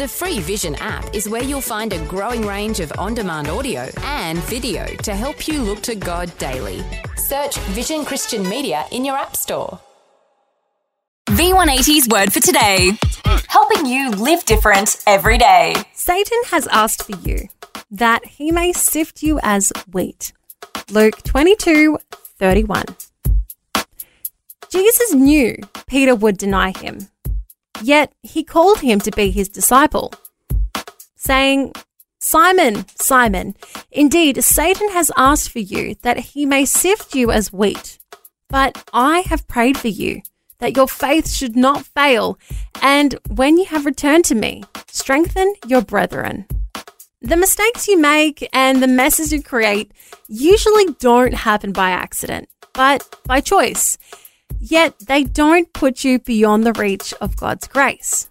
The free Vision app is where you'll find a growing range of on demand audio and video to help you look to God daily. Search Vision Christian Media in your App Store. V180's word for today helping you live different every day. Satan has asked for you that he may sift you as wheat. Luke 22 31. Jesus knew Peter would deny him, yet he called him to be his disciple, saying, Simon, Simon, indeed Satan has asked for you that he may sift you as wheat, but I have prayed for you that your faith should not fail, and when you have returned to me, strengthen your brethren. The mistakes you make and the messes you create usually don't happen by accident, but by choice. Yet they don't put you beyond the reach of God's grace.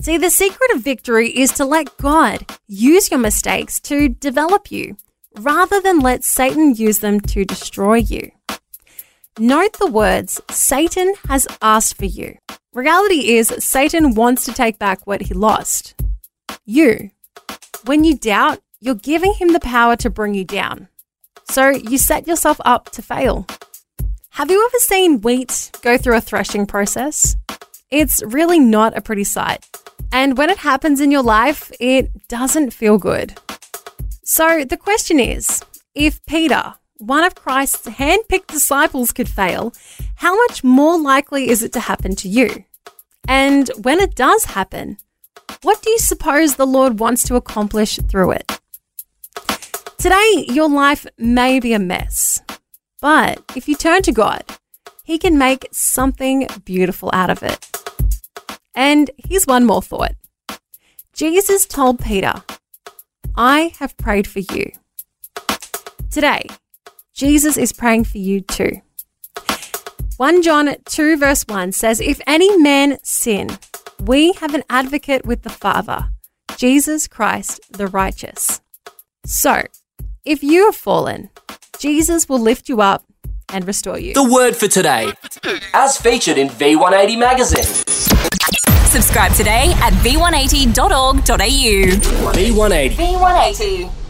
See, the secret of victory is to let God use your mistakes to develop you rather than let Satan use them to destroy you. Note the words, Satan has asked for you. Reality is, Satan wants to take back what he lost. You. When you doubt, you're giving him the power to bring you down. So you set yourself up to fail. Have you ever seen wheat go through a threshing process? It's really not a pretty sight. And when it happens in your life, it doesn't feel good. So the question is if Peter, one of Christ's hand-picked disciples could fail, how much more likely is it to happen to you? And when it does happen, what do you suppose the Lord wants to accomplish through it? Today, your life may be a mess, but if you turn to God, He can make something beautiful out of it. And here's one more thought Jesus told Peter, I have prayed for you. Today, Jesus is praying for you too. 1 John 2, verse 1 says, If any man sin, we have an advocate with the Father, Jesus Christ the righteous. So, if you have fallen, Jesus will lift you up and restore you. The word for today, as featured in V180 magazine. Subscribe today at v180.org.au. V180. V180.